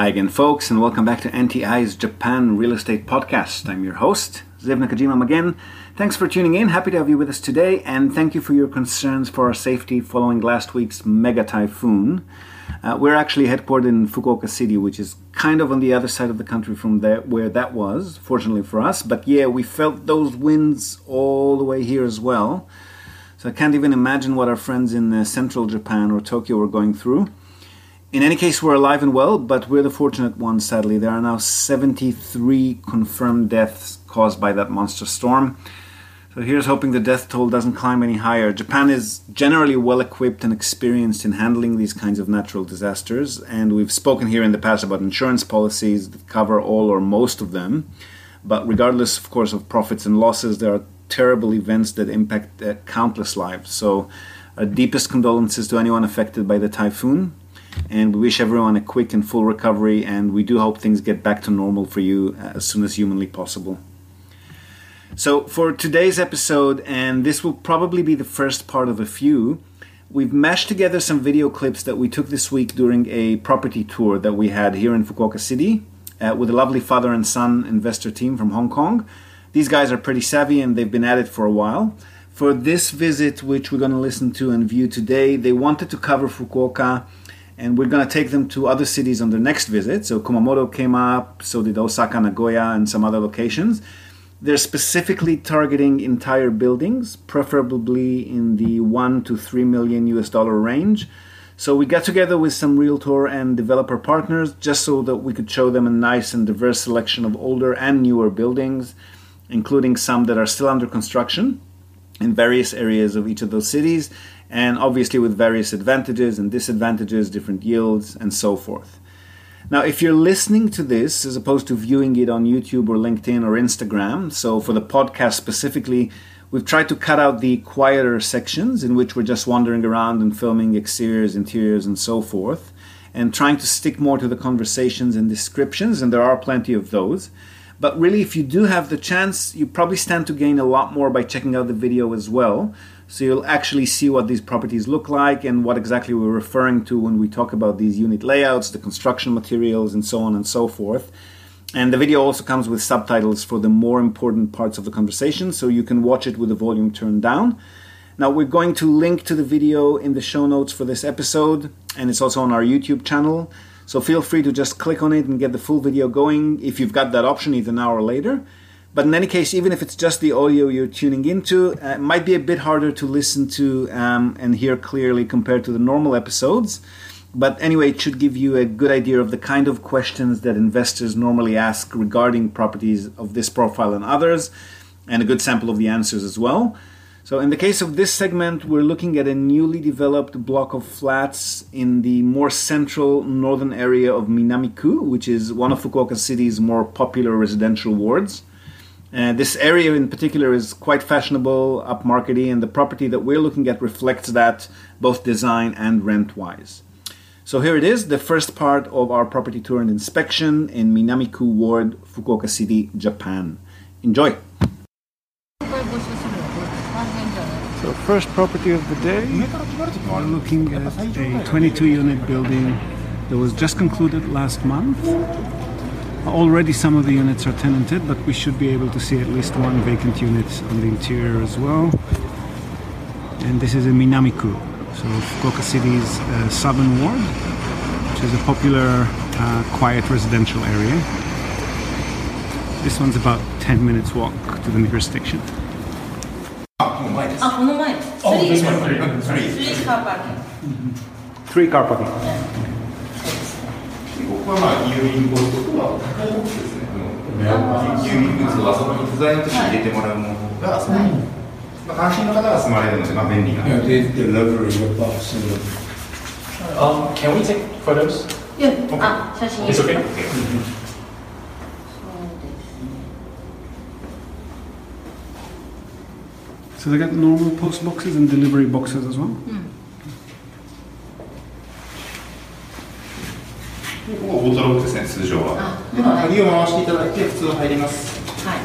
Hi again, folks, and welcome back to NTI's Japan Real Estate Podcast. I'm your host, Zev Nakajima again. Thanks for tuning in. Happy to have you with us today, and thank you for your concerns for our safety following last week's mega typhoon. Uh, we're actually headquartered in Fukuoka City, which is kind of on the other side of the country from there, where that was, fortunately for us. But yeah, we felt those winds all the way here as well. So I can't even imagine what our friends in uh, central Japan or Tokyo were going through. In any case, we're alive and well, but we're the fortunate ones, sadly. There are now 73 confirmed deaths caused by that monster storm. So here's hoping the death toll doesn't climb any higher. Japan is generally well equipped and experienced in handling these kinds of natural disasters, and we've spoken here in the past about insurance policies that cover all or most of them. But regardless, of course, of profits and losses, there are terrible events that impact uh, countless lives. So, our deepest condolences to anyone affected by the typhoon and we wish everyone a quick and full recovery and we do hope things get back to normal for you uh, as soon as humanly possible. So for today's episode and this will probably be the first part of a few we've mashed together some video clips that we took this week during a property tour that we had here in fukuoka city uh, with a lovely father and son investor team from hong kong. These guys are pretty savvy and they've been at it for a while. For this visit which we're going to listen to and view today they wanted to cover fukuoka and we're going to take them to other cities on their next visit. So Kumamoto came up, so did Osaka, Nagoya, and some other locations. They're specifically targeting entire buildings, preferably in the one to three million US dollar range. So we got together with some realtor and developer partners just so that we could show them a nice and diverse selection of older and newer buildings, including some that are still under construction in various areas of each of those cities and obviously with various advantages and disadvantages, different yields, and so forth. Now, if you're listening to this as opposed to viewing it on YouTube or LinkedIn or Instagram, so for the podcast specifically, we've tried to cut out the quieter sections in which we're just wandering around and filming exteriors, interiors, and so forth, and trying to stick more to the conversations and descriptions, and there are plenty of those. But really, if you do have the chance, you probably stand to gain a lot more by checking out the video as well. So you'll actually see what these properties look like and what exactly we're referring to when we talk about these unit layouts, the construction materials, and so on and so forth. And the video also comes with subtitles for the more important parts of the conversation, so you can watch it with the volume turned down. Now, we're going to link to the video in the show notes for this episode, and it's also on our YouTube channel. So feel free to just click on it and get the full video going if you've got that option, either now or later. But in any case, even if it's just the audio you're tuning into, uh, it might be a bit harder to listen to um, and hear clearly compared to the normal episodes. But anyway, it should give you a good idea of the kind of questions that investors normally ask regarding properties of this profile and others, and a good sample of the answers as well. So, in the case of this segment, we're looking at a newly developed block of flats in the more central northern area of Minami-ku, which is one of Fukuoka City's more popular residential wards. Uh, this area in particular is quite fashionable, upmarkety, and the property that we're looking at reflects that both design and rent wise. So here it is, the first part of our property tour and inspection in Minami-ku Ward, Fukuoka City, Japan. Enjoy! So first property of the day, we're looking at a 22 unit building that was just concluded last month Already some of the units are tenanted, but we should be able to see at least one vacant unit on the interior as well. And this is in Minami-ku, so Fukuoka City's uh, southern ward, which is a popular uh, quiet residential area. This one's about 10 minutes walk to the nearest station. あ郵便ポストとは高いボックスですね。郵便物をあそこに不在の時に入れてもらうものがあそこに、まあ、単身の方が住まれるので、まあ、便利な Yeah, they your box and Um, can we take photos? いや、あ、写真。It's okay. そ So they got normal post boxes and delivery boxes as well. ここがオートロックですね通常はあ、でまあ鍵を回していただいて普通は入りますはい。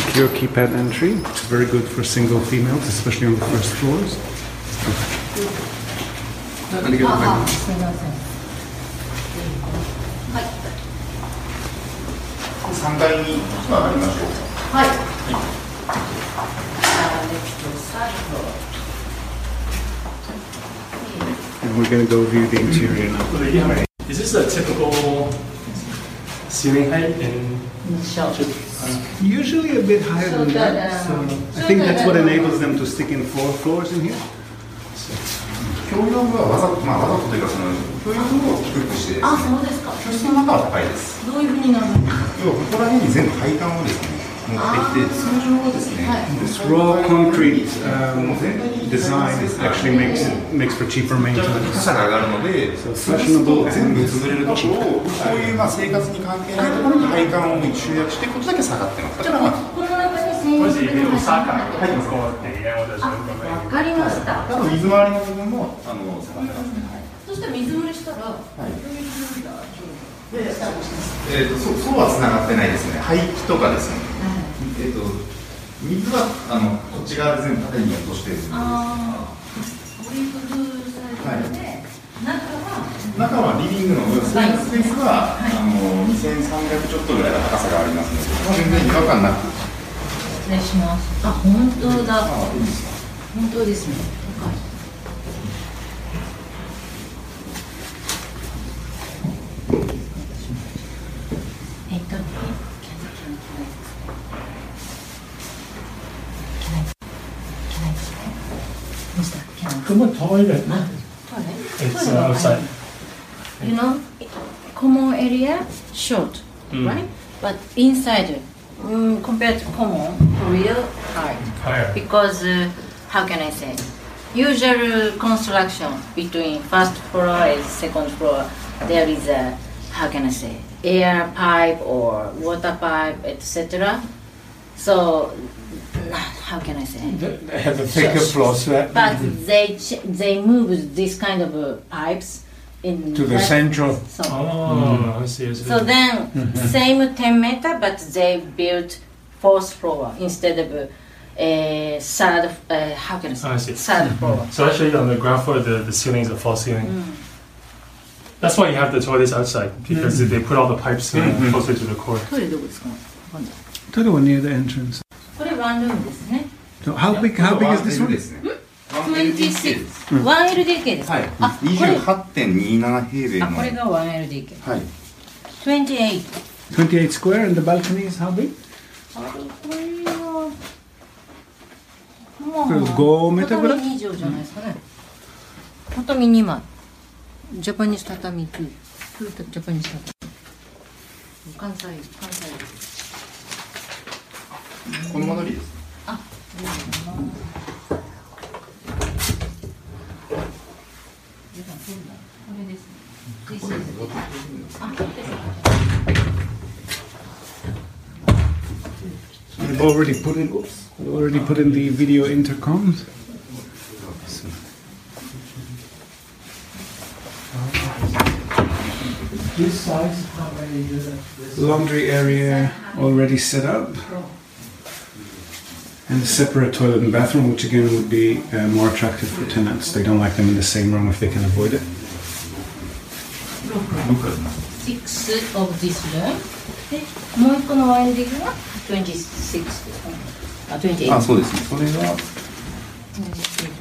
Secure keypad entry, which is very good for single females, especially on the first floors. あ、あ、すみません。 3階に上がりましょうかはい。Uh, And we're going to go view the interior now. Is this a typical ceiling height in Sure. Usually a bit higher So than that. that, So um, I think that's what enables them to stick in four floors in here. 共用部はわざと、まあ、わざとというかその共用部を低くしてあ、そうですか。教室の中は高いですどういうふうになるんですか。要はここら辺に全部配管をですね持ってきて通常はですね、はい This raw um, が上がるので、そうすると全部潰れるところを、こういうまあ生活に関係ないところに配管を集約していくことだけ下がってます。だからまあ、この中に専用 Where's the の Osaka 入ってのですあ、わかりました。あと水回りの部分もあの下がってますね。そして水漏れしたら、はい。えっ、とそうそうは繋がってないですね。排気とかですね。えっ、と水はあのこっち側で全部縦に落としてるんです。ああ、オリーブサイドで、中は中はリビングのスペースは、あの2300ちょっとぐらいの高さがありますので、まあ全然違和感なく。失礼します。あ、本当だ。あいいですか。本当ですね。Mr. toilet, Come toilet. It's uh, outside. You know, common area short, right? But inside, mm, compared to common, real high. Higher. Because uh, how can I say? Usual construction between first floor and second floor, there is a how can I say air pipe or water pipe, etc. So how can I say? They have a thicker so, floor slab. But mm-hmm. they they move this kind of uh, pipes in to the central. So, oh, mm-hmm. I see, I see. So then mm-hmm. same ten meter, but they built fourth floor instead of. Uh, uh, third, uh, how can I say? I see. Third mm-hmm. floor. So actually, on the ground floor, the, the ceilings are false ceiling. Mm. That's why you have the toilets outside because mm. they put all the pipes closer to the core. Toilet was gone. Toilet was near the entrance. ワンルームですね。So how big? How big is this 1L one? ですね。1LDK で26す。1LDK ですか？はい。あ、これ28.27平米の。あこれが 1LDK。はい。28。28 square, and the balcony is how big? あれこれはまこれ5メートルぐらい？畳2畳じゃないですかね。畳2枚。ジャパニーズ畳2。ジャパニーズ畳。関西関西。この間取りです。あ、これですね。This is- あ、ですか We've already put in. We already put in the video intercoms. This size, how many units? Laundry area already set up. And a separate toilet and bathroom, which again would be uh, more attractive for tenants. They don't like them in the same room if they can avoid it. Six of this room でもう一個のワインディングが26ですかねあ28あ、そうですね。それは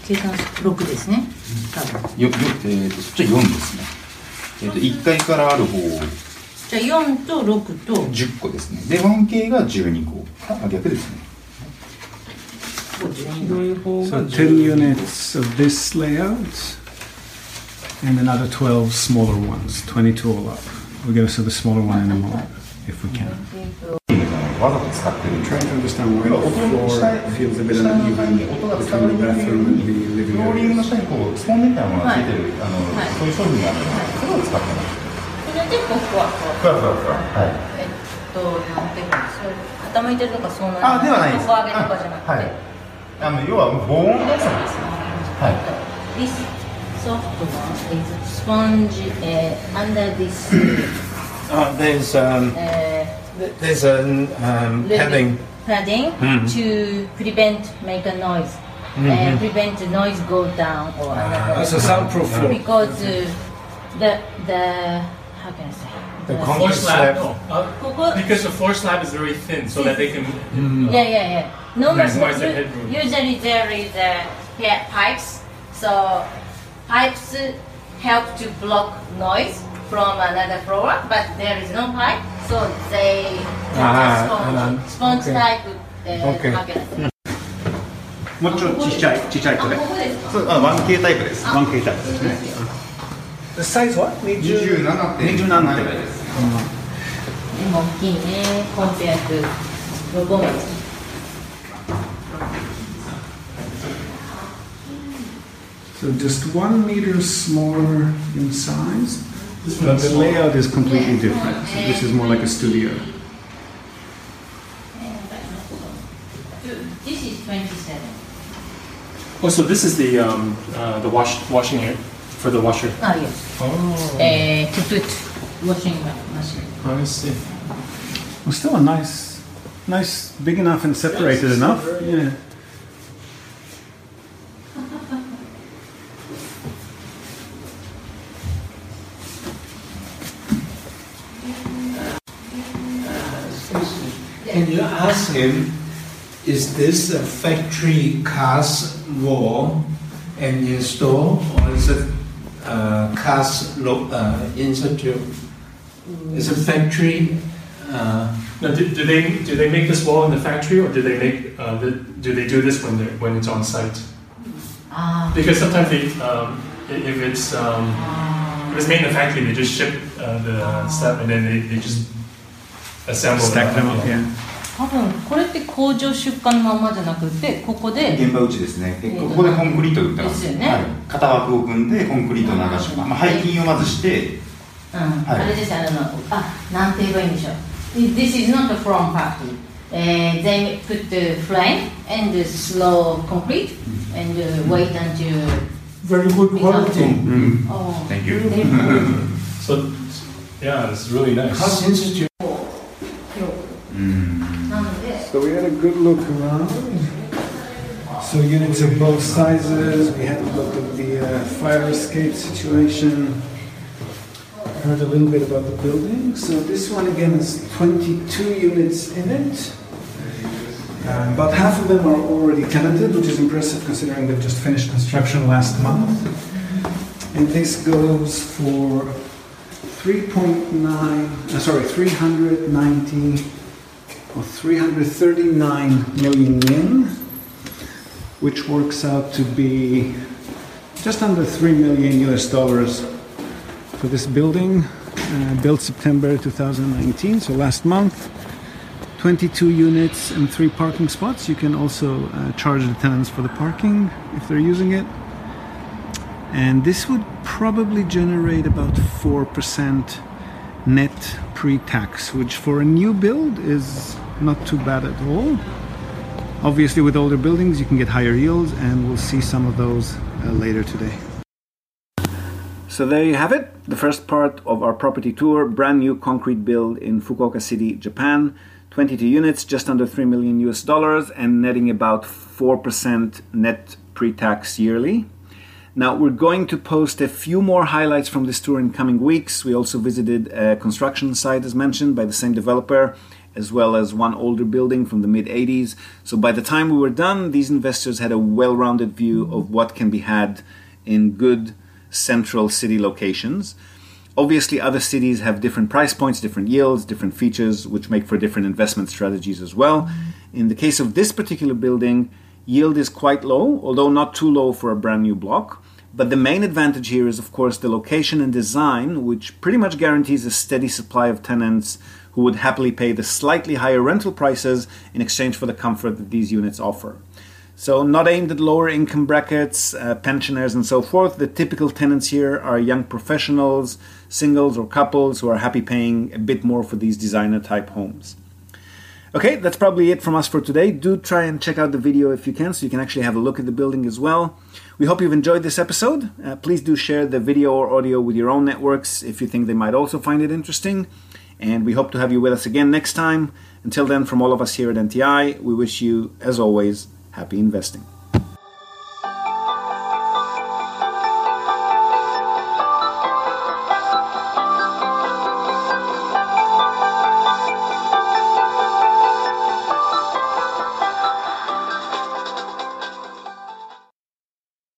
計算6ですね多分よよえーとそっちは4ですね。えっ、と1階からある方じゃあ4と6と10個ですね。で 1K が12個。あ逆ですね。So 10 units of this layout, and another 12 smaller ones, 22 all up. We're going to see the smaller one in a moment, if we can. わざと使ってる。 Trying to understand why the floor feels a bit uneven 音が伝わ between る the よう bathroom and に the living フローリング area. の下にこうスポンみたいなものがついてる、あの、はいそういう商品があるので、それを使ってます。それでここはこうふわふわふわ。はい。えっとなんていうかそう傾いてるとかそうなんあ、ではないです。底上げとかじゃなくて、はい。 あの要は防音対策ですね。はい。 This soft one is sponge uh, under this Uh, there's um, uh, th- there's an um, little padding. bit padding to prevent make a noise and prevent the noise go down or another. It's a soundproof floor. because uh, the the how can I say The Uh, concrete Floor slab. slab. No, uh, ここ because the floor slab is very thin, so that they can. Yeah, yeah, yeah. No, no, Maximize the u- headroom. usually there is uh, pa- pipes, so pipes help to block noise from another floor, but there is no pipe, so they Ah, sponge, ah, sponge okay. type. Uh, Okay. how can I say? もうちょっとちっちゃいちっちゃいこれあここですかそうあ 1K タイプです 1K タイプですね The size what? 27.7 27ぐらいですでも大きいね、コンペアとロコメント。 So just one meter smaller in size, but the layout is completely different. So this is more like a studio. This is 27. Oh, so this is the um, uh, the wash washing area for the washer. Ah, yes. Oh, Uh, to put washing machine. I see. Well, still a nice, nice, big enough and separated Yes, enough. very- Yeah. Can you ask him, is this a factory cast wall and install, or is it uh, cast lo- uh, institute? Is it factory? Uh, Now, do, do they do they make this wall in the factory, or do they make uh, the, do they do this when when it's on site? Ah. Because sometimes they um, if it's um, if it's made in the factory, they just ship uh, the stuff and then they, they just assemble Stack them up, yeah. 多分これって工場出荷のまんまじゃなくてここで現場打ちですねでえーとここでコンクリート打ってますですよねはい、型枠を組んでコンクリートを流します、まあ、背筋をまずしてうん、はいあれですあのあなんて言えばいいんでしょう This is not from factory、uh, They put the flame and the slow concrete and uh, wait until very good quality. うん oh, Thank you. So yeah, it's really nice. Cast institute. うん So we had a good look around. So units of both sizes. We had a look at the uh, fire escape situation. Heard a little bit about the building. So this one again is 22 units in it. Uh, about half of them are already tenanted, which is impressive considering they've just finished construction last month. And this goes for 3.9, uh, sorry, 390 or 339 million yen, which works out to be just under 3 million US dollars for this building, uh, built September 2019, so last month. 22 units and three parking spots. You can also uh, charge the tenants for the parking if they're using it. And this would probably generate about 4% net pre tax, which for a new build is not too bad at all. Obviously, with older buildings, you can get higher yields, and we'll see some of those uh, later today. So there you have it, the first part of our property tour. Brand new concrete build in Fukuoka City, Japan. 22 units, just under 3 million US dollars, and netting about 4% net pre tax yearly. Now, we're going to post a few more highlights from this tour in coming weeks. We also visited a construction site, as mentioned, by the same developer, as well as one older building from the mid 80s. So, by the time we were done, these investors had a well rounded view of what can be had in good central city locations. Obviously, other cities have different price points, different yields, different features, which make for different investment strategies as well. In the case of this particular building, yield is quite low, although not too low for a brand new block. But the main advantage here is, of course, the location and design, which pretty much guarantees a steady supply of tenants who would happily pay the slightly higher rental prices in exchange for the comfort that these units offer. So, not aimed at lower income brackets, uh, pensioners, and so forth. The typical tenants here are young professionals, singles, or couples who are happy paying a bit more for these designer type homes. Okay, that's probably it from us for today. Do try and check out the video if you can, so you can actually have a look at the building as well. We hope you've enjoyed this episode. Uh, please do share the video or audio with your own networks if you think they might also find it interesting. And we hope to have you with us again next time. Until then, from all of us here at NTI, we wish you, as always, happy investing.